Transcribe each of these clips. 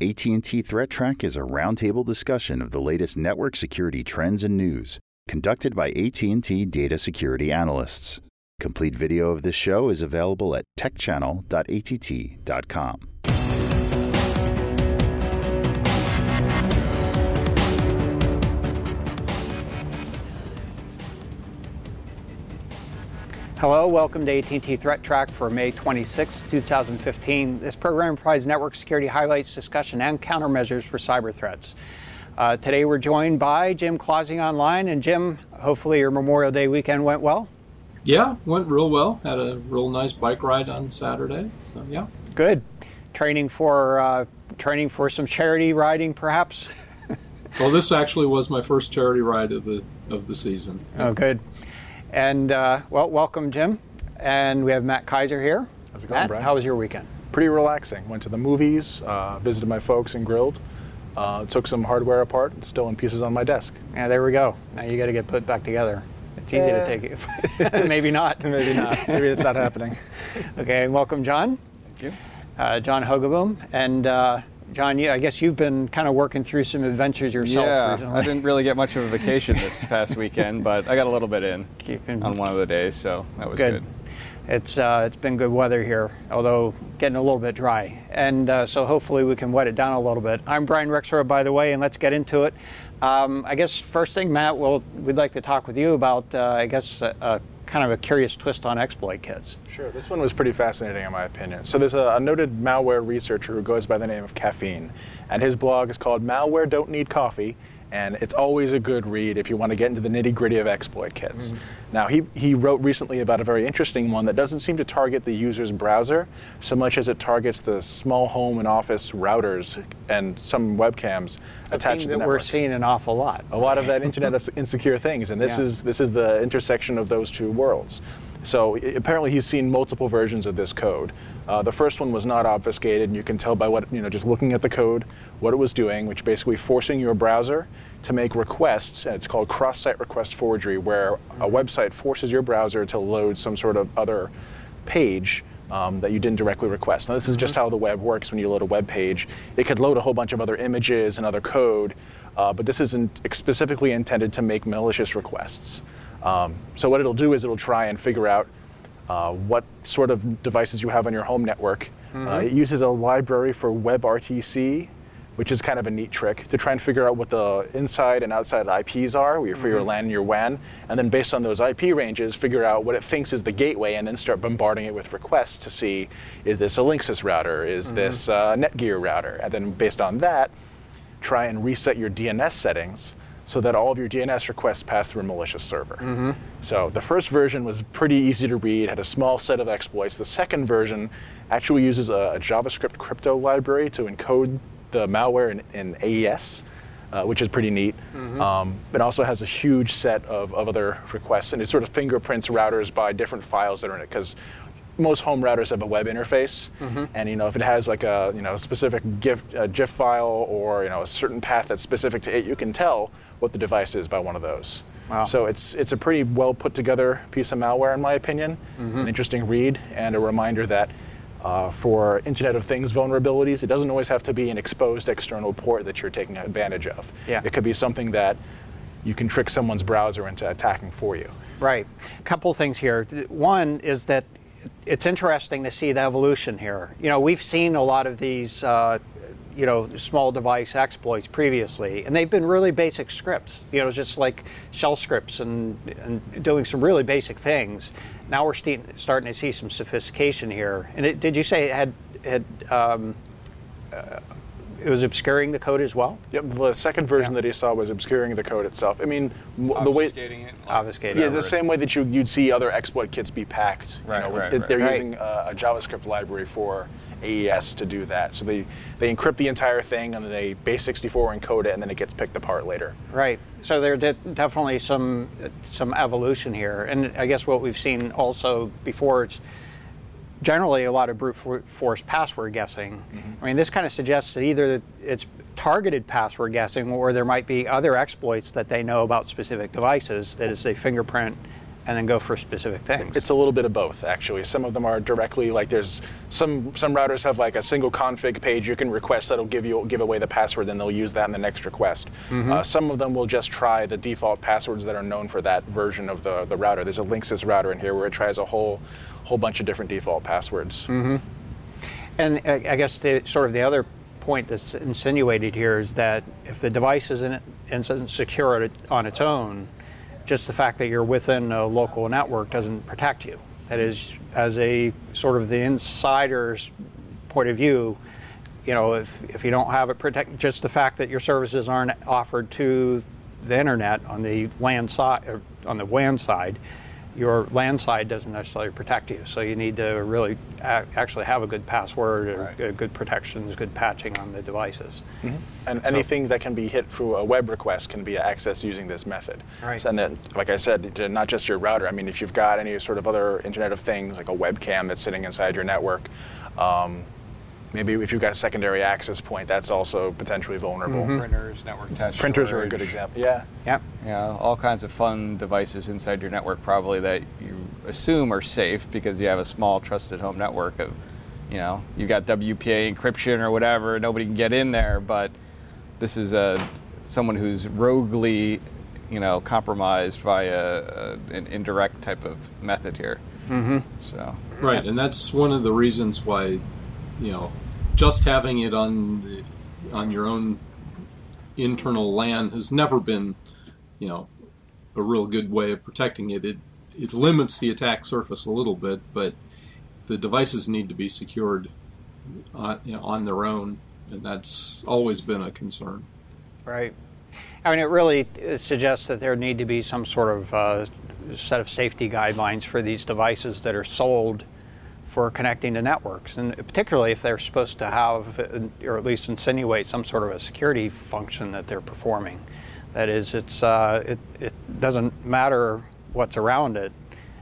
AT&T Threat Track is a roundtable discussion of the latest network security trends and news, conducted by AT&T data security analysts. Complete video of this show is available at techchannel.att.com. Hello, welcome to AT&T Threat Track for May 26, 2015. This program provides network security highlights, discussion, and countermeasures for cyber threats. Uh, today we're joined by Jim Clausing online. And Jim, hopefully your Memorial Day weekend went well? Yeah, went real well. Had a real nice bike ride on Saturday. So yeah. Good. Training for uh, training for some charity riding, perhaps. well, this actually was my first charity ride of the of the season. Oh, good. And uh, well, welcome, Jim. And we have Matt Kaiser here. How's it going, Matt, Brian? How was your weekend? Pretty relaxing. Went to the movies, uh, visited my folks, and grilled. Uh, took some hardware apart. It's still in pieces on my desk. Yeah, there we go. Now you got to get put back together. It's easy to take it. Maybe not. Maybe not. Maybe it's not happening. Okay, and welcome, John. Thank you. Uh, John Hogaboom. And uh, John, you, I guess you've been kind of working through some adventures yourself yeah, recently. I didn't really get much of a vacation this past weekend, but I got a little bit in Keeping, on one of the days, so that was good. good. It's uh, it's been good weather here, although getting a little bit dry, and uh, so hopefully we can wet it down a little bit. I'm Brian Rexroth, by the way, and let's get into it. Um, I guess first thing, Matt, we'll, we'd like to talk with you about, uh, I guess, kind of a curious twist on exploit kits. Sure, this one was pretty fascinating in my opinion. So there's a, a, noted malware researcher who goes by the name of Kafeine, and his blog is called Malware Don't Need Coffee, and it's always a good read if you want to get into the nitty gritty of exploit kits. Mm-hmm. Now, he, he wrote recently about a very interesting one that doesn't seem to target the user's browser so much as it targets the small home and office routers and some webcams a attached to the that network. we're seeing an awful lot. A lot of that Internet of Insecure Things, and this Yeah. is this is the intersection of those two worlds. So apparently, he's seen multiple versions of this code. Uh, the first one was not obfuscated, and you can tell by what you know just looking at the code what it was doing, which basically forcing your browser to make requests. and It's called cross-site request forgery, where a website forces your browser to load some sort of other page um, that you didn't directly request. Now, this is just how the web works when you load a web page. It could load a whole bunch of other images and other code, uh, but this isn't specifically intended to make malicious requests. Um, so, what it'll do is it'll try and figure out uh, what sort of devices you have on your home network. Uh, it uses a library for WebRTC, which is kind of a neat trick to try and figure out what the inside and outside IPs are for your LAN and your WAN, and then based on those IP ranges, figure out what it thinks is the gateway, and then start bombarding it with requests to see is this a Linksys router, is this a Netgear router, and then based on that, try and reset your DNS settings so that all of your DNS requests pass through a malicious server. So the first version was pretty easy to read, had a small set of exploits. The second version actually uses a, a JavaScript crypto library to encode the malware in, in AES. Uh, which is pretty neat. Um, it also has a huge set of, of other requests, and it sort of fingerprints routers by different files that are in it. Because most home routers have a web interface, and you know if it has like a you know specific GIF, GIF file or you know a certain path that's specific to it, you can tell what the device is by one of those. Wow. So it's it's a pretty well put together piece of malware in my opinion, an interesting read, and a reminder that. Uh, for Internet of Things vulnerabilities, it doesn't always have to be an exposed external port that you're taking advantage of. Yeah. It could be something that you can trick someone's browser into attacking for you. Right. A couple things here. One is that it's interesting to see the evolution here. You know, we've seen a lot of these, uh, you know, small device exploits previously, and they've been really basic scripts. You know, just like shell scripts and, and doing some really basic things. Now we're sti- starting to see some sophistication here. And it, did you say it had had um, uh, it was obscuring the code as well? Yep, the second version Yeah. that he saw was obscuring the code itself. I mean, m- the way. Obfuscating it. Obfuscating. Yeah, the same way that you, you'd see other exploit kits be packed. you Right, know, right, it- right. They're Right. using a, a JavaScript library for AES to do that. So they, they encrypt the entire thing and then they base64 encode it and then it gets picked apart later. Right. So there's definitely some some evolution here, and I guess what we've seen also before it's generally a lot of brute force password guessing. Mm-hmm. I mean, this kind of suggests that either it's targeted password guessing, or there might be other exploits that they know about specific devices that is a fingerprint and then go for specific things. It's a little bit of both, actually. Some of them are directly like there's some some routers have like a single config page you can request that'll give you give away the password, then they'll use that in the next request. Uh, some of them will just try the default passwords that are known for that version of the, the router. There's a Linksys router in here where it tries a whole whole bunch of different default passwords. Mm-hmm. And I I guess the sort of the other point that's insinuated here is that if the device isn't, isn't secure on its own, just the fact that you're within a local network doesn't protect you. That is, as a sort of the insider's point of view, you know, if, if you don't have it protect, just the fact that your services aren't offered to the internet on the LAN side, on the WAN side, your LAN side doesn't necessarily protect you. So you need to really actually have a good password, or Right. good protections, good patching on the devices. And anything that can be hit through a web request can be accessed using this method. Right. So- and then, like I said, not just your router. I mean, if you've got any sort of other Internet of Things, like a webcam that's sitting inside your network, um, maybe if you've got a secondary access point, that's also potentially vulnerable. Printers, network attached Printers are a good example. Yeah. Yep. You know, all kinds of fun devices inside your network probably that you assume are safe because you have a small trusted home network of, you know, you've got WPA encryption or whatever, nobody can get in there, but this is a someone who's roguely, you know, compromised via uh, an indirect type of method here. Mm-hmm. So, Right, and that's one of the reasons why, you know, just having it on on your own internal LAN has never been, you know, a real good way of protecting it. It it limits the attack surface a little bit, but the devices need to be secured on, you know, on their own, and that's always been a concern. Right. I mean, it really uh, suggests that there need to be some sort of uh, set of safety guidelines for these devices that are sold for connecting to networks, and particularly if they're supposed to have, or at least insinuate, some sort of a security function that they're performing. That is, it's uh, it, it doesn't matter what's around it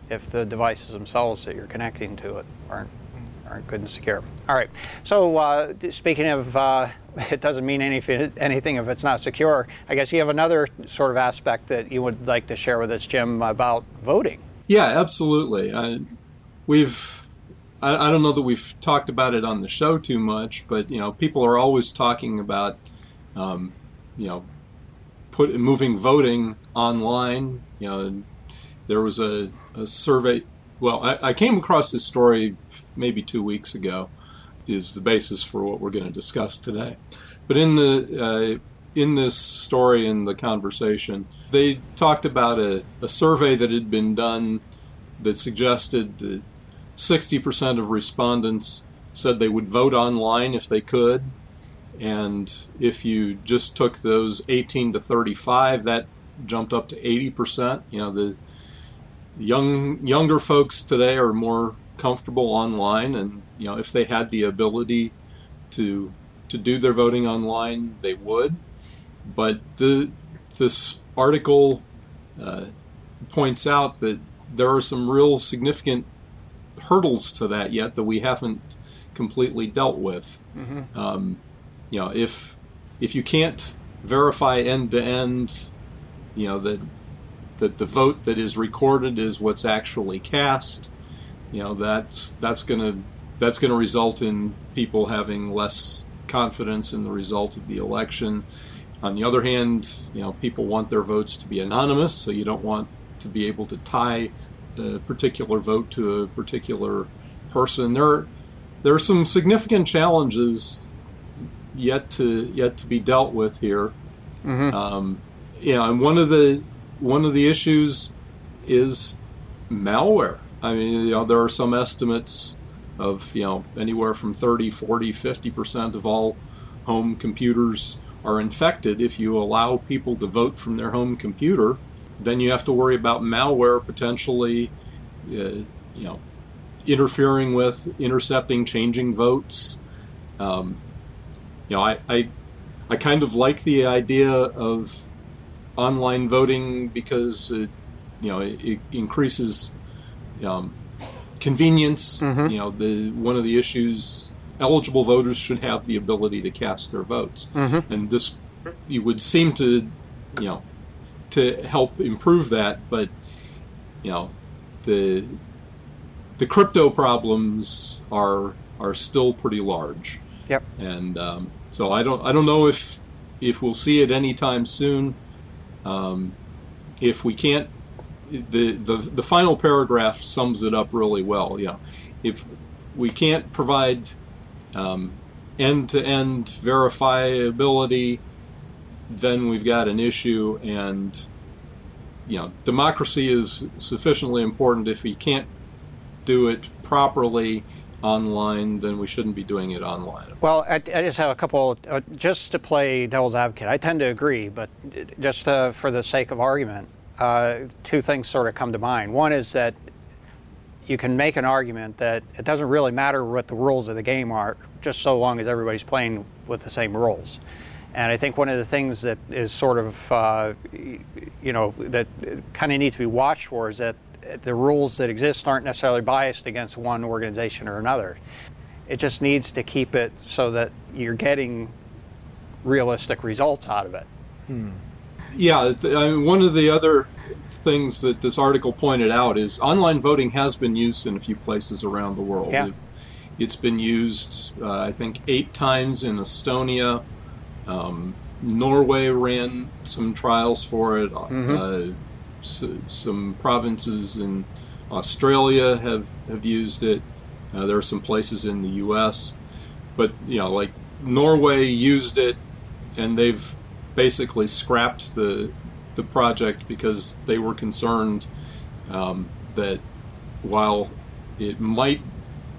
if the devices themselves that you're connecting to it aren't aren't good and secure. All right. So uh, speaking of, uh, it doesn't mean anything, anything if it's not secure. I guess you have another sort of aspect that you would like to share with us, Jim, about voting. Yeah, absolutely. We've, I, I don't know that we've talked about it on the show too much, but you know, people are always talking about, um, you know, put moving voting online. You know, there was a, a survey. Well, I, I came across this story maybe two weeks ago. Is the basis for what we're going to discuss today. But in the uh, in this story in the conversation, they talked about a, a survey that had been done that suggested that 60% of respondents said they would vote online if they could. And if you just took those 18 to 35, that jumped up to 80%. You know, the young younger folks today are more comfortable online and you know if they had the ability to to do their voting online they would but the this article uh, points out that there are some real significant hurdles to that yet that we haven't completely dealt with. Um, you know, if if you can't verify end to end, you know that that the vote that is recorded is what's actually cast. You know, that's that's gonna that's gonna result in people having less confidence in the result of the election. On the other hand, you know, people want their votes to be anonymous, so you don't want to be able to tie a particular vote to a particular person. There, there are some significant challenges yet to yet to be dealt with here. Um, yeah, and one of the one of the issues is malware. I mean, you know, there are some estimates of you know anywhere from 30, 40, 50 percent of all home computers are infected. If you allow people to vote from their home computer, then you have to worry about malware potentially, uh, you know, interfering with, intercepting, changing votes. Um, you know, I, I, I kind of like the idea of online voting because it, you know it, it increases um, convenience. You know, the one of the issues eligible voters should have the ability to cast their votes, and this you would seem to you know to help improve that, but you know, the the crypto problems are are still pretty large. Yep. And um, so I don't I don't know if if we'll see it anytime soon. Um, if we can't, the, the the final paragraph sums it up really well. You know, if we can't provide um, end-to-end verifiability, then we've got an issue. And you know, democracy is sufficiently important. If we can't do it properly online, then we shouldn't be doing it online. Well, I, I just have a couple, uh, just to play devil's advocate. I tend to agree, but just uh, for the sake of argument, uh, two things sort of come to mind. One is that you can make an argument that it doesn't really matter what the rules of the game are, just so long as everybody's playing with the same rules. And I think one of the things that is sort of, uh, you know, that kind of need to be watched for is that the rules that exist aren't necessarily biased against one organization or another. It just needs to keep it so that you're getting realistic results out of it. Hmm. Yeah, I mean, one of the other things that this article pointed out is online voting has been used in a few places around the world. Yeah. It, has been used, uh, I think, eight times in Estonia. Um, Norway ran some trials for it. Mm-hmm. Uh, some provinces in Australia have, have used it. Uh, there are some places in the U.S., but you know, like Norway used it, and they've basically scrapped the the project because they were concerned um, that while it might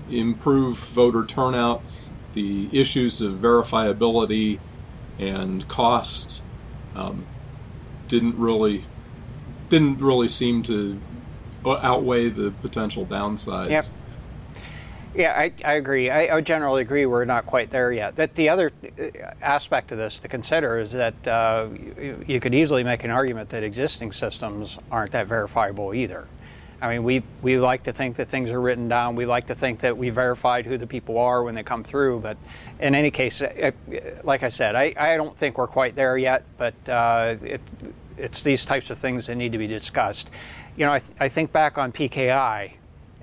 improve voter turnout, the issues of verifiability and cost um, didn't really didn't really seem to outweigh the potential downsides. Yep. Yeah, I, I agree. I, I, generally agree we're not quite there yet. That the other uh, aspect of this to consider is that uh, you, you, could easily make an argument that existing systems aren't that verifiable either. I mean, we, we like to think that things are written down. We like to think that we verified who the people are when they come through. But in any case, it, like I said, I, I don't think we're quite there yet. But uh, it, it's these types of things that need to be discussed. You know, I, th- I think back on PKI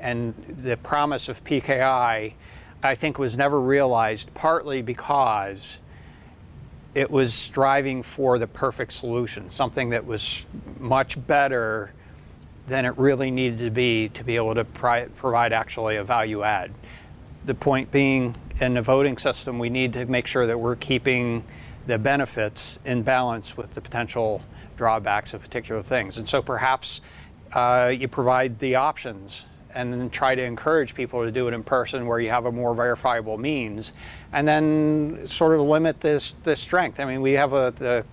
and the promise of PKI, I think was never realized partly because it was striving for the perfect solution, something that was much better than it really needed to be to be able to provide actually a value add. The point being, in the voting system, we need to make sure that we're keeping the benefits in balance with the potential drawbacks of particular things. And so perhaps uh, you provide the options and then try to encourage people to do it in person where you have a more verifiable means and then sort of limit this, this strength. I mean, we have a, the,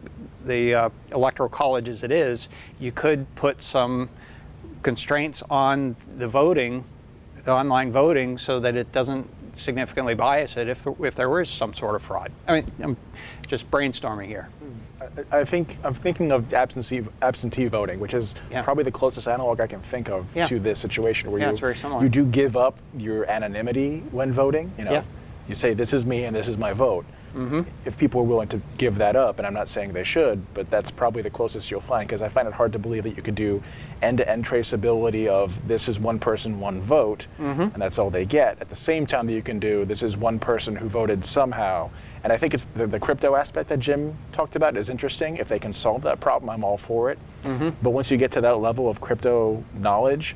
the uh, electoral college as it is. You could put some constraints on the voting, the online voting, so that it doesn't significantly bias it if, if there is some sort of fraud. I mean, I'm just brainstorming here. I think I'm thinking of absentee absentee voting, which is yeah. probably the closest analog I can think of yeah. to this situation where yeah, you you do give up your anonymity when voting. You know, you say this is me and this is my vote. Mm-hmm. If people are willing to give that up, and I'm not saying they should, but that's probably the closest you'll find because I find it hard to believe that you could do end-to-end traceability of this is one person, one vote, mm-hmm. and that's all they get. At the same time that you can do this is one person who voted somehow and I think it's the, the, crypto aspect that Jim talked about is interesting. If they can solve that problem, I'm all for it. Mm-hmm. But once you get to that level of crypto knowledge,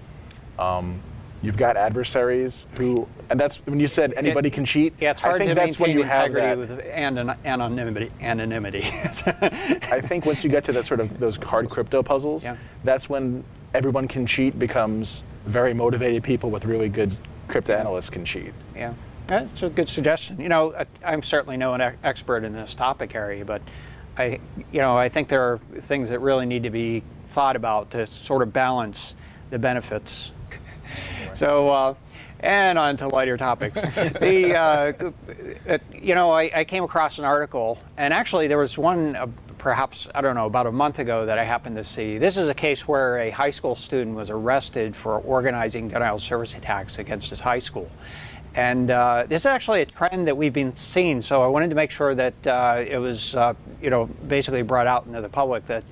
um, you've got adversaries who, and that's when you said anybody it, can cheat. Yeah, it's hard I think to that's maintain when you integrity have with and anonymity. Anonymity. I think once you get to that sort of those hard crypto puzzles, yeah. that's when everyone can cheat becomes very motivated people with really good crypto analysts can cheat. Yeah. That's a good suggestion. You know, uh, I'm certainly no expert in this topic area, but I, you know, I think there are things that really need to be thought about to sort of balance the benefits. so, uh, and on to lighter topics. the, uh, you know, I, I, came across an article, and actually there was one, uh, perhaps I don't know, about a month ago that I happened to see. This is a case where a high school student was arrested for organizing denial of service attacks against his high school And uh, this is actually a trend that we've been seeing. So I wanted to make sure that uh, it was, uh, you know, basically brought out into the public that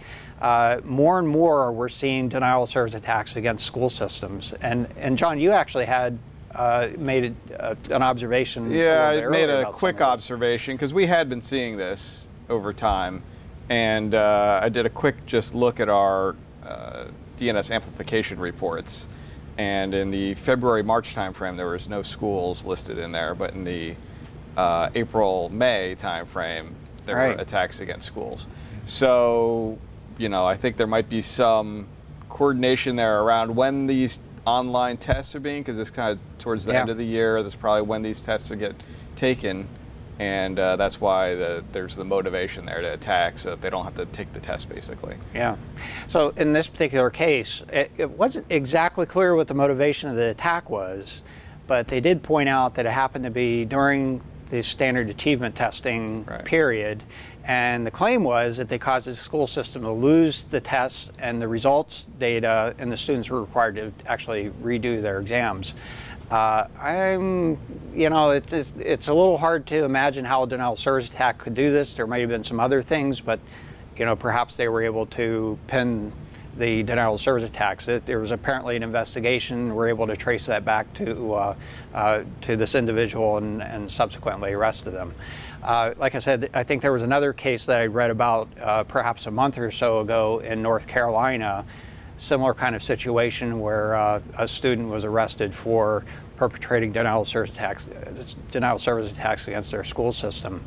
uh, more and more we're seeing denial of service attacks against school systems. And and John, you actually had uh, made uh, an observation. Yeah, I made a quick some of this. observation because we had been seeing this over time, and uh, I did a quick just look at our uh, DNS amplification reports. And in the February-March timeframe, there was no schools listed in there, but in the uh, April-May timeframe, there Right. were attacks against schools. So, you know, I think there might be some coordination there around when these online tests are being, because it's kind of towards the Yeah. end of the year. That's probably when these tests will get taken, and uh, that's why the, there's the motivation there to attack, so that they don't have to take the test, basically. Yeah. So in this particular case, it, it wasn't exactly clear what the motivation of the attack was, but they did point out that it happened to be during the standard achievement testing Right. period. And the claim was that they caused the school system to lose the tests and the results data, and the students were required to actually redo their exams. Uh, I'm, you know, it's, it's, it's a little hard to imagine how a denial of service attack could do this. There might have been some other things, but, you know, perhaps they were able to pin the denial of service attacks. It, there was apparently an investigation. We're able to trace that back to uh, uh, to this individual and, and subsequently arrested them. Uh, like I said, I think there was another case that I read about uh, perhaps a month or so ago in North Carolina similar kind of situation where uh, a student was arrested for perpetrating denial of service attacks, denial of service attacks against their school system.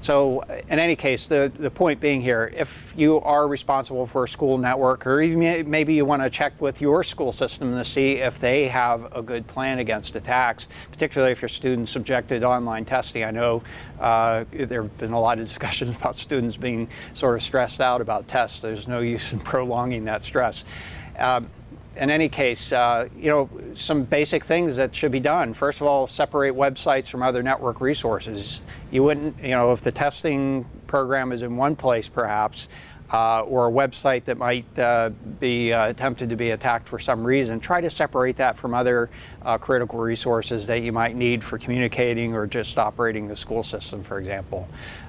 So, in any case, the, the point being here, if you are responsible for a school network, or even maybe you want to check with your school system to see if they have a good plan against attacks, particularly if your students subjected to online testing. I know uh, there have been a lot of discussions about students being sort of stressed out about tests. There's no use in prolonging that stress. Um, in any case, uh, you know, some basic things that should be done. First of all, separate websites from other network resources. You wouldn't, you know, if the testing program is in one place, perhaps, uh, or a website that might uh, be uh, attempted to be attacked for some reason, try to separate that from other uh, critical resources that you might need for communicating or just operating the school system, for example.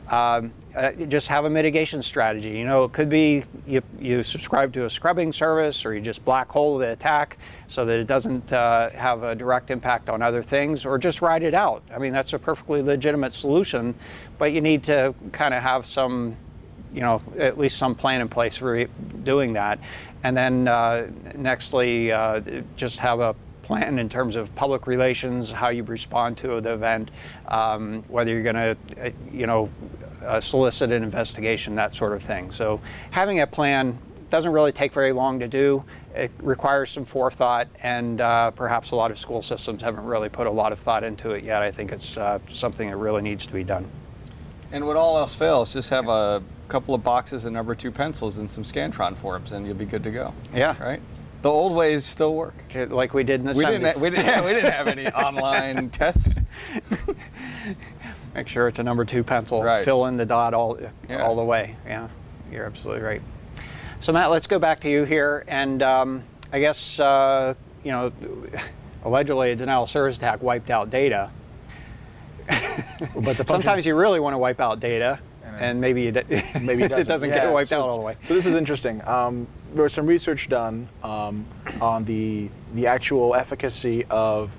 Um, uh, just have a mitigation strategy. You know, it could be you, you subscribe to a scrubbing service or you just black hole the attack so that it doesn't uh, have a direct impact on other things or just ride it out. I mean, that's a perfectly legitimate solution, but you need to kind of have some you know, at least some plan in place for doing that. And then, uh, nextly, uh, just have a plan in terms of public relations, how you respond to the event, um, whether you're going to, you know, uh, solicit an investigation, that sort of thing. So, having a plan doesn't really take very long to do. It requires some forethought, and uh, perhaps a lot of school systems haven't really put a lot of thought into it yet. I think it's uh, something that really needs to be done. And when all else fails, just have a couple of boxes of number two pencils and some Scantron forms, and you'll be good to go. Yeah. Right? The old ways still work. Like we did in the We 70s. didn't, ha- we, didn't, we didn't have any online tests. Make sure it's a number two pencil. Right. Fill in the dot all Yeah. all the way. Yeah, you're absolutely right. So Matt, let's go back to you here, and um, I guess uh, you know, allegedly a denial of service attack wiped out data. But the Sometimes you really want to wipe out data, and maybe d- maybe it doesn't, doesn't Yeah, get wiped so- out all the way. So this is interesting. Um, there was some research done um, on the the actual efficacy of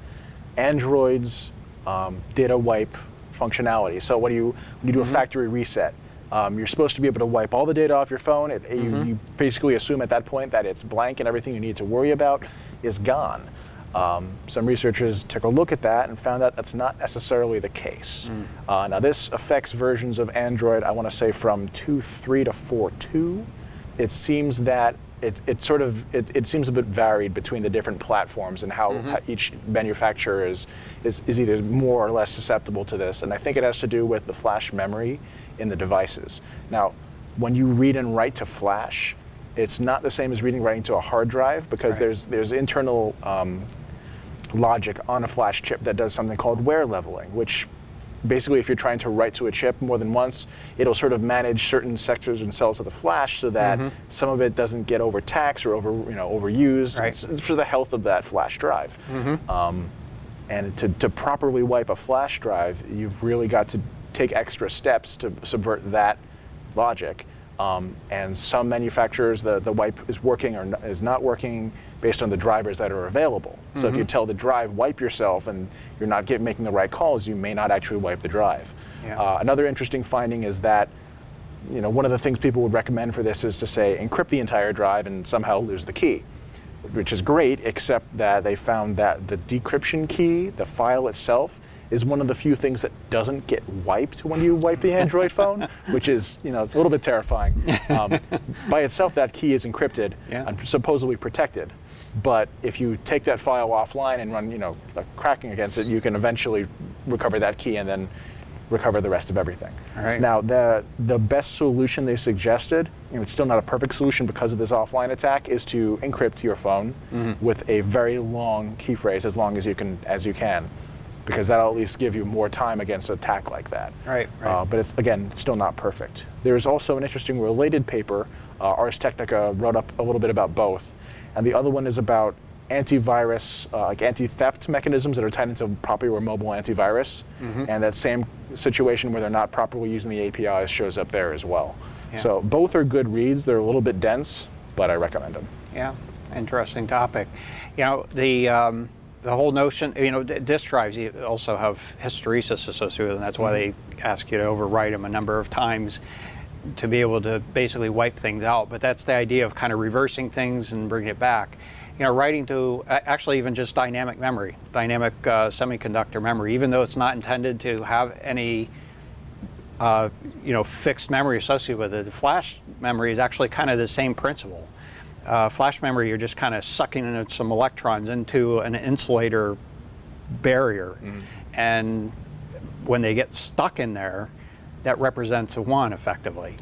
Android's um, data wipe functionality. So when you when you do a factory reset, um, you're supposed to be able to wipe all the data off your phone. It, you, you basically assume at that point that it's blank and everything you need to worry about is gone. Um, some researchers took a look at that and found out that's not necessarily the case. Uh, now, this affects versions of Android, I want to say from 2.3 to 4.2. It seems that it, it sort of it, it seems a bit varied between the different platforms and how, how each manufacturer is, is is either more or less susceptible to this. And I think it has to do with the flash memory in the devices. Now, when you read and write to flash, it's not the same as reading and writing to a hard drive because Right. there's there's internal um, logic on a flash chip that does something called wear leveling, which basically, if you're trying to write to a chip more than once, it'll sort of manage certain sectors and cells of the flash so that some of it doesn't get overtaxed or over, you know, overused. Right. It's, it's for the health of that flash drive. Um, And to, to properly wipe a flash drive, you've really got to take extra steps to subvert that logic. Um, and some manufacturers, the, the wipe is working or is not working based on the drivers that are available. So if you tell the drive, wipe yourself, and you're not get, making the right calls, you may not actually wipe the drive. Yeah. Uh, another interesting finding is that you know, one of the things people would recommend for this is to say encrypt the entire drive and somehow lose the key, which is great, except that they found that the decryption key, the file itself, is one of the few things that doesn't get wiped when you wipe the Android phone, which is you know a little bit terrifying. Um, by itself, that key is encrypted Yeah. and supposedly protected. But if you take that file offline and run you know a cracking against it, you can eventually recover that key and then recover the rest of everything. All right. Now, the the best solution they suggested, and it's still not a perfect solution because of this offline attack, is to encrypt your phone Mm-hmm. with a very long key phrase, as long as you can as you can, because that'll at least give you more time against an attack like that. Right, right. Uh, but it's again still not perfect. There's also an interesting related paper. Uh, Ars Technica wrote up a little bit about both, and the other one is about antivirus, uh, like anti-theft mechanisms that are tied into properly or mobile antivirus, Mm-hmm. and that same situation where they're not properly using the APIs shows up there as well. Yeah. So both are good reads. They're a little bit dense, but I recommend them. Yeah, interesting topic. You know, the um, the whole notion, you know, disk drives you also have hysteresis associated with them. That's why they ask you to overwrite them a number of times to be able to basically wipe things out. But that's the idea of kind of reversing things and bringing it back. You know, writing to actually even just dynamic memory, dynamic uh, semiconductor memory, even though it's not intended to have any uh, you know, fixed memory associated with it. The flash memory is actually kind of the same principle. Uh, flash memory, you're just kind of sucking in some electrons into an insulator barrier, and when they get stuck in there, that represents a one effectively.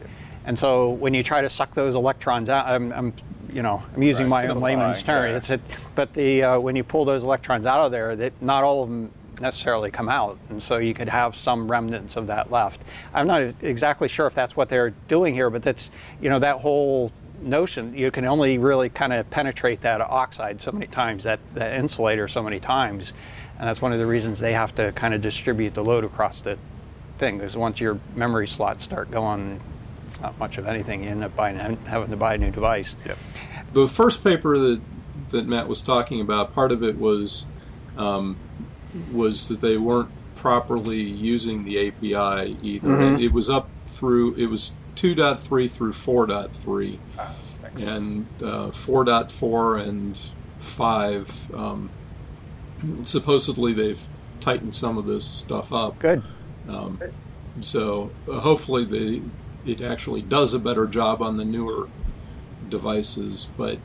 And so when you try to suck those electrons out, I'm, I'm you know, I'm using my own layman's term. yeah. It's a, but the uh, when you pull those electrons out of there, that not all of them necessarily come out, and so you could have some remnants of that left. I'm not exactly sure if that's what they're doing here, but that's you know that whole notion you can only really kind of penetrate that oxide so many times, that that insulator so many times, and that's one of the reasons they have to kind of distribute the load across the thing. Because once your memory slots start going, it's not much of anything. You end up buying having to buy a new device. Yep. the first paper that that Matt was talking about, part of it was um, was that they weren't properly using the API either. It was up through it was 2.3 through 4.3, and uh, 4.4 and 5. Um, supposedly they've tightened some of this stuff up. Good. So uh, hopefully they it actually does a better job on the newer devices, but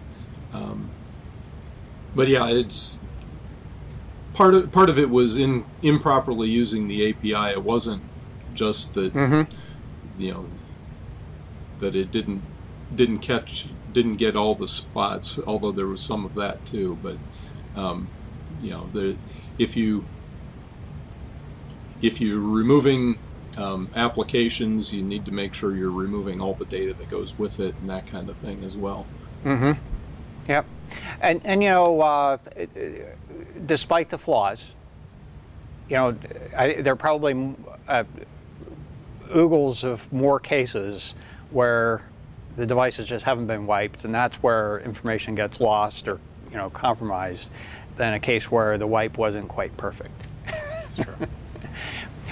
um, but yeah, it's part of part of it was in improperly using the API. It wasn't just that you know that it didn't didn't catch didn't get all the spots, although there was some of that too. But um, you know, the if you if you're removing um, applications, you need to make sure you're removing all the data that goes with it and that kind of thing as well. Yep. And, and you know, uh, despite the flaws, you know, I, there are probably uh, oogles of more cases where the devices just haven't been wiped, and that's where information gets lost or, you know, compromised, than a case where the wipe wasn't quite perfect. That's true.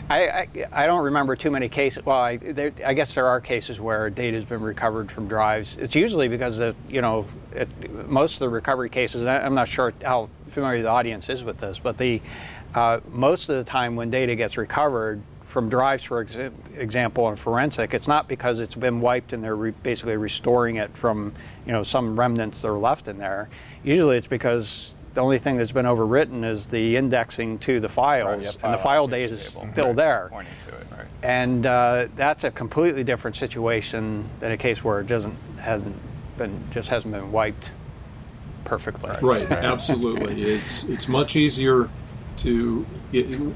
I, I, don't remember too many cases. Well, I, there, I guess there are cases where data has been recovered from drives. It's usually because you know, it, most of the recovery cases. I'm not sure how familiar the audience is with this, but the uh, most of the time when data gets recovered from drives, for exa- example, in forensic, it's not because it's been wiped and they're re- basically restoring it from, you know, some remnants that are left in there. Usually, it's because the only thing that's been overwritten is the indexing to the files, yeah, and the file file data is table. still there. Pointing to it, right? And uh, that's a completely different situation than a case where it doesn't hasn't been just hasn't been wiped perfectly. Right, absolutely. It's it's much easier to it,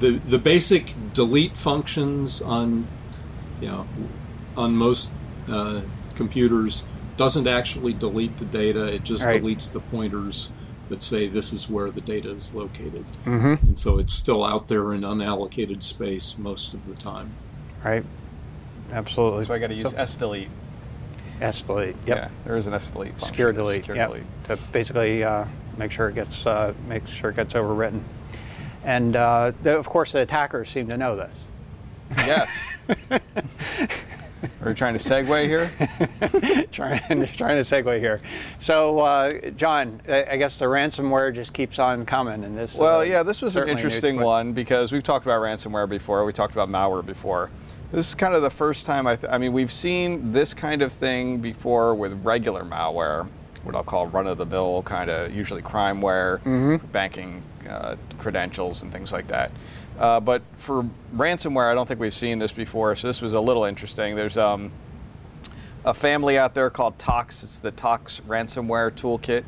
the the basic delete functions on you know on most uh, computers doesn't actually delete the data. It just Right. deletes the pointers that say this is where the data is located. Mm-hmm. And so it's still out there in unallocated space most of the time. Right. Absolutely. So I got to use So- sdelete. S delete. Yep. Yeah, there is an sdelete function. Secure delete. Secure yep. delete. To basically uh, make sure it gets uh, make sure it gets overwritten. And uh, the, of course, the attackers seem to know this. Yes. Are we trying to segue here? trying trying to segue here. So, uh, John, I guess the ransomware just keeps on coming, and this. Well, uh, yeah, this was an interesting one because we've talked about ransomware before. We talked about malware before. This is kind of the first time I, th- I mean, we've seen this kind of thing before with regular malware, what I'll call run-of-the-mill kind of, usually crimeware, Mm-hmm. banking uh, credentials and things like that. Uh, but for ransomware, I don't think we've seen this before. So this was a little interesting. There's um, a family out there called Tox. It's the Tox ransomware toolkit,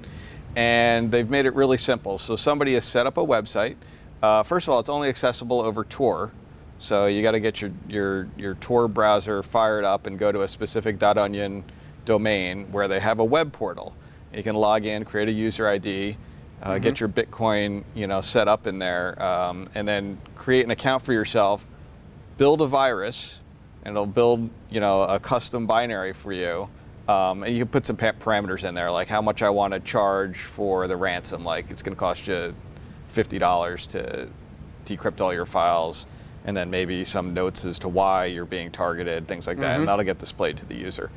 and they've made it really simple. So somebody has set up a website. Uh, first of all, it's only accessible over Tor, so you got to get your, your your Tor browser fired up and go to a specific .onion domain where they have a web portal. You can log in, create a user ID, uh, get your Bitcoin, you know, set up in there, um, and then create an account for yourself. Build a virus, and it'll build, you know, a custom binary for you. Um, and you can put some pa- parameters in there, like how much I want to charge for the ransom. Like it's going to cost you fifty dollars to decrypt all your files, and then maybe some notes as to why you're being targeted, things like that, and that'll get displayed to the user.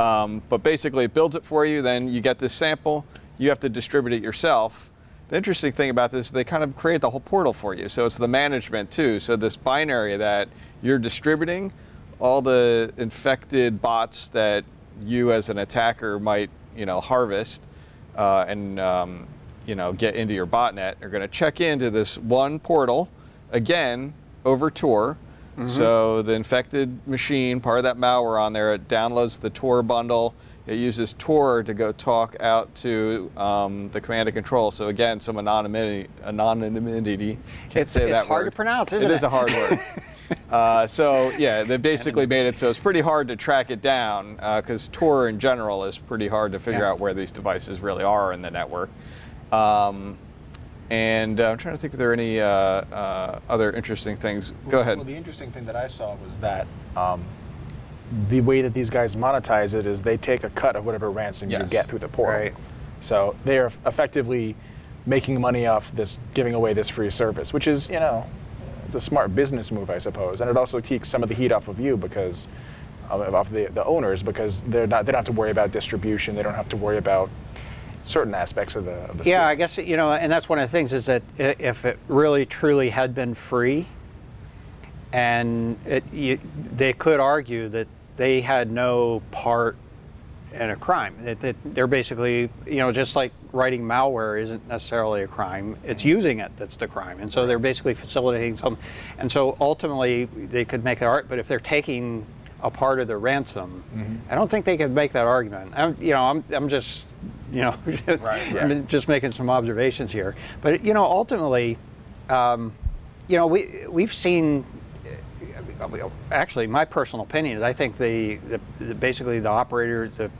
Um, but basically, it builds it for you. Then you get this sample. You have to distribute it yourself. The interesting thing about this, they kind of create the whole portal for you. So it's the management too. So this binary that you're distributing, all the infected bots that you as an attacker might, you know, harvest uh, and um, you know get into your botnet are going to check into this one portal again over Tor. So the infected machine, part of that malware on there, it downloads the Tor bundle. It uses Tor to go talk out to um, the command and control. So again, some anonymity. Anonymity. Can't It's- say it's that hard word. to pronounce, isn't it? It is a hard word. Uh, so yeah, they basically made it so it's pretty hard to track it down because Tor in general is pretty hard to figure Yeah. out where these devices really are in the network. Um, and uh, I'm trying to think if there are any uh, uh, other interesting things. Go ahead. Well, the interesting thing that I saw was that um, the way that these guys monetize it is they take a cut of whatever ransom you get through the portal. Right. So they are effectively making money off this, giving away this free service, which is, you know, it's a smart business move, I suppose, and it also takes some of the heat off of you because of off the, the owners because they're not they don't have to worry about distribution, they don't have to worry about certain aspects of the of the Yeah. I guess you know, and that's one of the things is that if it really truly had been free, and it, you, they could argue that they had no part in a crime. That, that they're basically, you know, just like writing malware isn't necessarily a crime. It's using it that's the crime, and so they're basically facilitating some. And so ultimately, they could make that art. But if they're taking a part of the ransom, I don't think they could make that argument. I'm, you know, I'm, I'm just, you know, I'm just making some observations here. But you know, ultimately, um, you know, we we've seen. Uh, Actually, my personal opinion is I think the, the, the basically the operators, the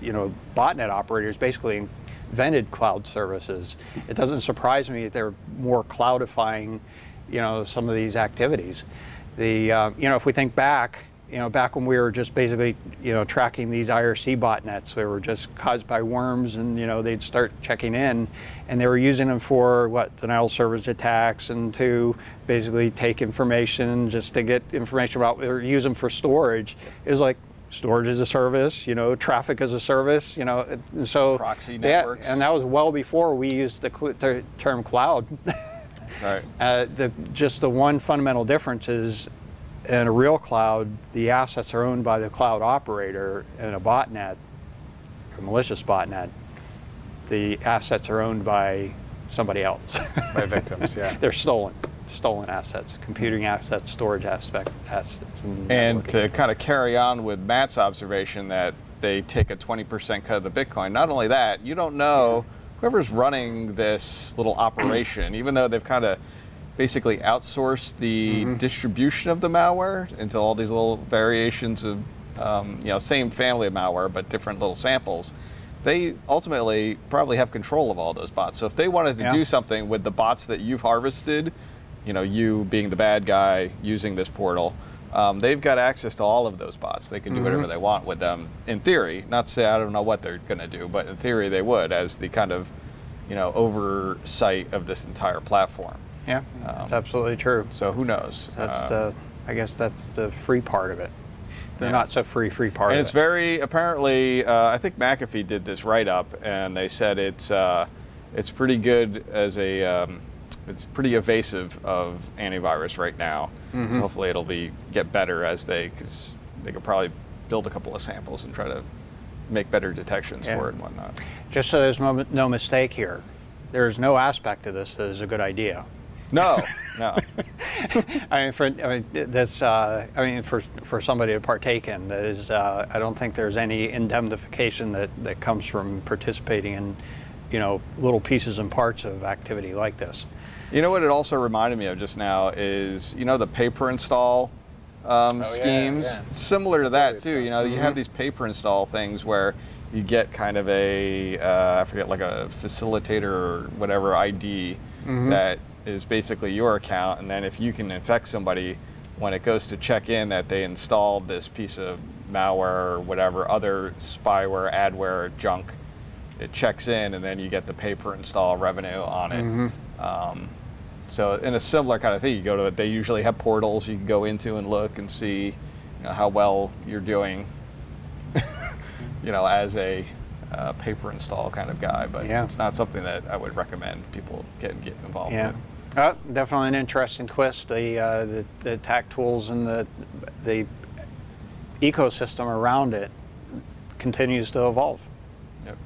you know botnet operators, basically invented cloud services. It doesn't surprise me that they're more cloudifying, you know, some of these activities. The uh, you know if we think back, you know, back when we were just basically you know tracking these IRC botnets, they were just caused by worms, and you know they'd start checking in, and they were using them for what denial of service attacks and to basically take information just to get information about or use them for storage. It was like storage as a service, you know, traffic as a service, you know, and so Proxy yeah, networks. and that was well before we used the cl- ter- term cloud. Right. Uh, the, just the one fundamental difference is in a real cloud, the assets are owned by the cloud operator. In a botnet, a malicious botnet, the assets are owned by somebody else. by victims, yeah. They're stolen, stolen assets, computing assets, storage aspects, assets, and, And to kind of carry on with Matt's observation that they take a 20% cut of the Bitcoin, not only that, you don't know whoever's running this little operation, even though they've kind of basically outsource the distribution of the malware into all these little variations of, um, you know, same family of malware, but different little samples. they ultimately probably have control of all those bots. So if they wanted to Yeah. do something with the bots that you've harvested, you know, you being the bad guy using this portal, um, they've got access to all of those bots. They can do whatever they want with them. In theory, not to say I don't know what they're going to do, but in theory they would as the kind of, you know, oversight of this entire platform. Yeah, that's absolutely true. So who knows? That's Uh, the, I guess that's the free part of it. The Yeah. not so free free part and of it's it. very apparently. Uh, I think McAfee did this write up, and they said it's uh, it's pretty good as a um, it's pretty evasive of antivirus right now. Mm-hmm. So hopefully it'll be get better as they because they could probably build a couple of samples and try to make better detections Yeah. for it and whatnot. Just so there's no, no mistake here, there is no aspect of this that is a good idea. No, no. I mean, for I mean, that's uh, I mean, for for somebody to partake in, that is, uh, I don't think there's any indemnification that that comes from participating in, you know, little pieces and parts of activity like this. You know what it also reminded me of just now is you know the pay per install um, Oh, schemes. yeah. Similar to that too. You know you have these pay per install things where you get kind of a uh, I forget like a facilitator or whatever ID that is basically your account, and then if you can infect somebody when it goes to check in that they installed this piece of malware or whatever other spyware, adware, junk it checks in and then you get the pay per install revenue on it. Um, so in a similar kind of thing, you go to it. They usually have portals you can go into and look and see, you know, how well you're doing. you know, as a uh, pay per install kind of guy, but Yeah. it's not something that I would recommend people get get involved Yeah. with. Uh, definitely an interesting twist. The, uh, the the attack tools and the the ecosystem around it continues to evolve. Yep.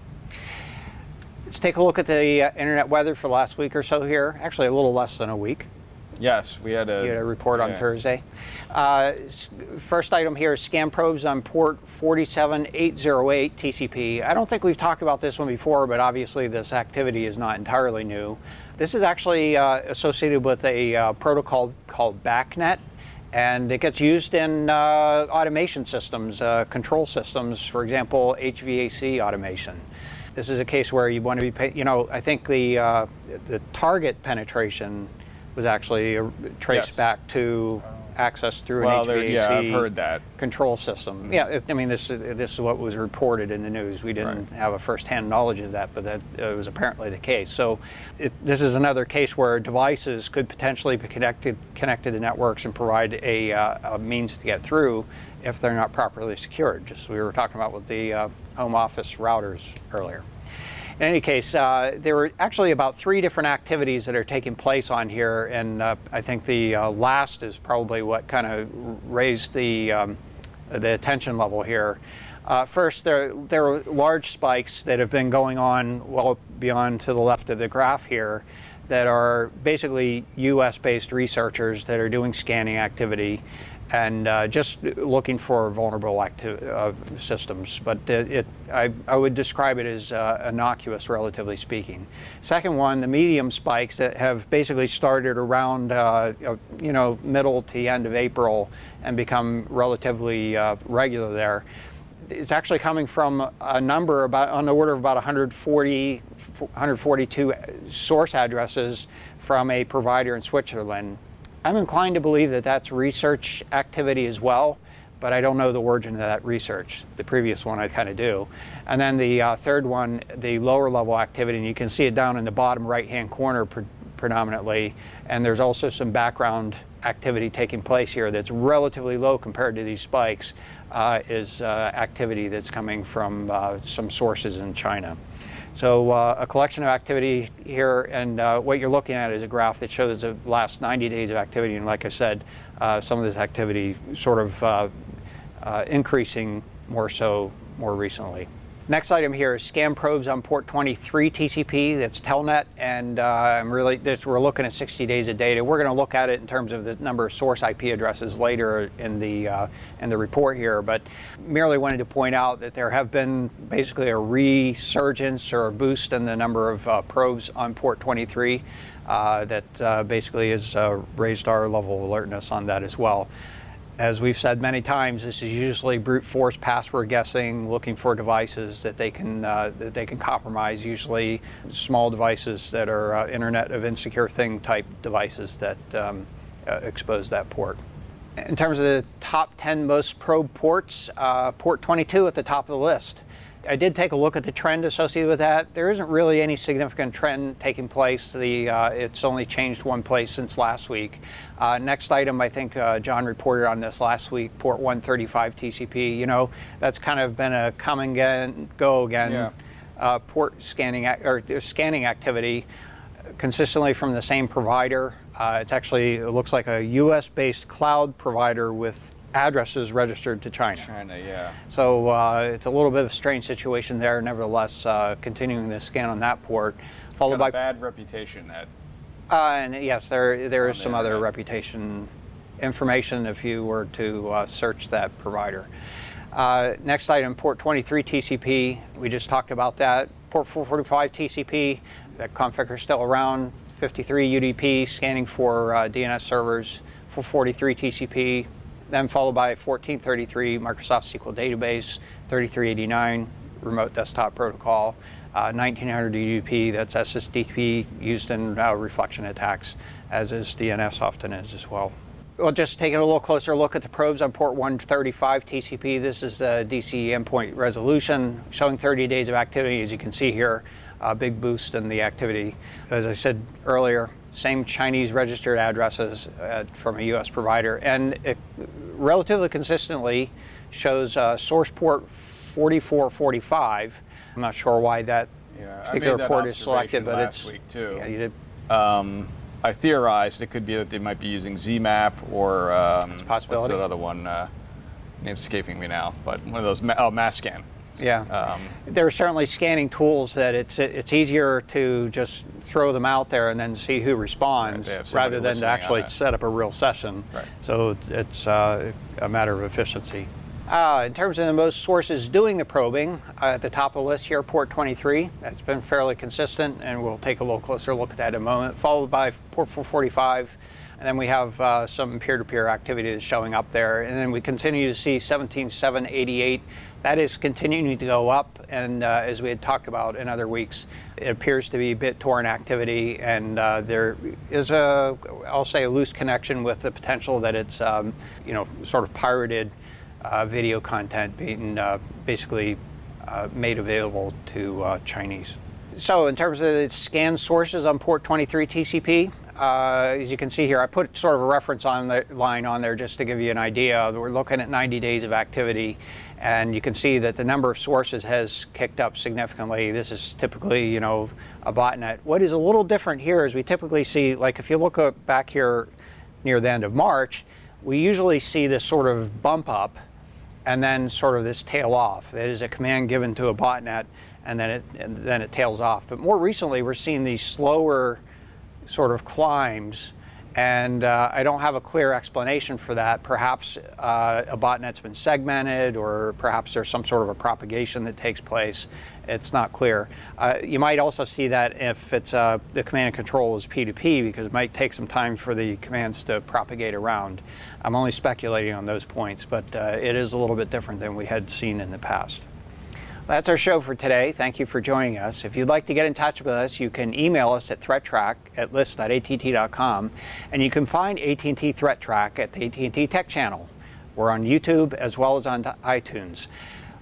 Let's take a look at the uh, internet weather for the last week or so here. Actually, a little less than a week. Yes, we had a, had a report on. Thursday. Uh, first item here is scan probes on port 47808 TCP. I don't think we've talked about this one before, but obviously this activity is not entirely new. This is actually uh, associated with a uh, protocol called BACnet, and it gets used in uh, automation systems, uh, control systems, for example, HVAC automation. This is a case where you want to be, pay, you know, I think the uh, the target penetration was actually uh, traced Yes. back to access through Well, an HVAC yeah, I've heard that. control system. Yeah, if, I mean this is this is what was reported in the news. We didn't Right. have a first-hand knowledge of that, but that uh, was apparently the case. So it, this is another case where devices could potentially be connected connected to networks and provide a, uh, a means to get through if they're not properly secured. Just we were talking about with the uh, home office routers earlier. In any case, uh, there were actually about three different activities that are taking place on here, and uh, I think the uh, last is probably what kind of raised the um, the attention level here. Uh, first, there there are large spikes that have been going on well beyond to the left of the graph here, that are basically U.S.-based researchers that are doing scanning activity and uh, just looking for vulnerable uh, systems. But it, it, I, I would describe it as uh, innocuous, relatively speaking. Second one, the medium spikes that have basically started around uh, you know middle to end of April and become relatively uh, regular there. It's actually coming from a number about on the order of about 140, 142 source addresses from a provider in Switzerland. I'm inclined to believe that that's research activity as well, but I don't know the origin of that research. The previous one I kind of do. And then the uh, third one, the lower level activity, and you can see it down in the bottom right hand corner pre- predominantly. And there's also some background activity taking place here that's relatively low compared to these spikes, is uh, activity that's coming from uh, some sources in China. So uh, a collection of activity here, and uh, what you're looking at is a graph that shows the last 90 days of activity. And like I said, uh, some of this activity sort of uh, uh, increasing more so more recently. Next item here is scan probes on port 23 TCP. That's Telnet, and uh, I'm really this, we're looking at 60 days of data. We're going to look at it in terms of the number of source IP addresses later in the uh, in the report here. But merely wanted to point out that there have been basically a resurgence or a boost in the number of uh, probes on port 23 uh, that uh, basically has uh, raised our level of alertness on that as well. As we've said many times, this is usually brute force password guessing, looking for devices that they can uh, that they can compromise. Usually, small devices that are uh, Internet of Insecure Thing type devices that um, uh, expose that port. In terms of the top 10 most probed ports, uh, port 22 at the top of the list. I did take a look at the trend associated with that. There isn't really any significant trend taking place. The uh, it's only changed one place since last week. Uh, next item, I think uh, John reported on this last week. Port 135 TCP. You know, that's kind of been a come and again, go again. Yeah. Uh, port scanning or scanning activity consistently from the same provider. Uh, it's actually it looks like a U.S.-based cloud provider with addresses registered to China. China, yeah. So uh, it's a little bit of a strange situation there. Nevertheless, uh, continuing the scan on that port, followed by a bad reputation that uh, and yes, there there is On the some other reputation information if you were to uh, search that provider. Uh, next item, port 23 TCP. We just talked about that. Port 445 TCP. That Conficker is still around. 53 UDP scanning for uh, DNS servers. 443 TCP. Then followed by 1433 Microsoft SQL database. 3389 remote desktop protocol. Uh, 1900 UDP, that's SSDP used in uh, reflection attacks, as is DNS often is as well. Well, just taking a little closer look at the probes on port 135 TCP. This is the DCE endpoint resolution showing 30 days of activity. As you can see here, a big boost in the activity. As I said earlier, same Chinese registered addresses uh, from a U.S. provider, and it relatively consistently shows uh, source port 4445. I'm not sure why that Yeah, particular that port is selected, but last it's week, too. Yeah, you did. um, I theorized it could be that they might be using ZMAP or um, possibility. What's that other one? Uh, name's escaping me now, but one of those ma- oh, masscan. Yeah. Um, there are certainly scanning tools that it's it's easier to just throw them out there and then see who responds Right, they have somebody rather than to actually set up a real session. Right. So it's uh, a matter of efficiency. Uh, in terms of the most sources doing the probing, uh, at the top of the list here, port 23. That's been fairly consistent, and we'll take a little closer look at that in a moment. Followed by port 445, and then we have uh, some peer-to-peer activity that's showing up there, and then we continue to see 17788. That is continuing to go up, and uh, as we had talked about in other weeks, it appears to be BitTorrent activity, and uh, there is a, I'll say, a loose connection with the potential that it's, um, you know, sort of pirated uh, video content being uh, basically uh, made available to uh, Chinese. So, in terms of the scan sources on port 23 TCP, uh, as you can see here, I put sort of a reference on the line on there just to give you an idea. We're looking at 90 days of activity, and you can see that the number of sources has kicked up significantly. This is typically, you know, a botnet. What is a little different here is we typically see, like, if you look back here near the end of March, we usually see this sort of bump up and then sort of this tail off. That is a command given to a botnet, and then it and then it tails off. But more recently, we're seeing these slower sort of climbs, and uh, I don't have a clear explanation for that. Perhaps uh, a botnet's been segmented, or perhaps there's some sort of a propagation that takes place. It's not clear. Uh, you might also see that if it's uh, the command and control is P2P, because it might take some time for the commands to propagate around. I'm only speculating on those points, but uh, it is a little bit different than we had seen in the past. That's our show for today. Thank you for joining us. If you'd like to get in touch with us, you can email us at threattraq at list.att.com, and you can find AT&T ThreatTraq at the AT&T Tech Channel. We're on YouTube as well as on iTunes.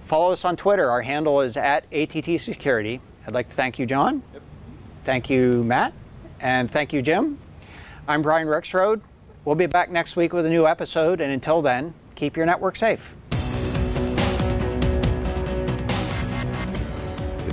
Follow us on Twitter. Our handle is at ATT Security. I'd like to thank you, John. Thank you, Matt. And thank you, Jim. I'm Brian Rexroad. We'll be back next week with a new episode, and until then, keep your network safe.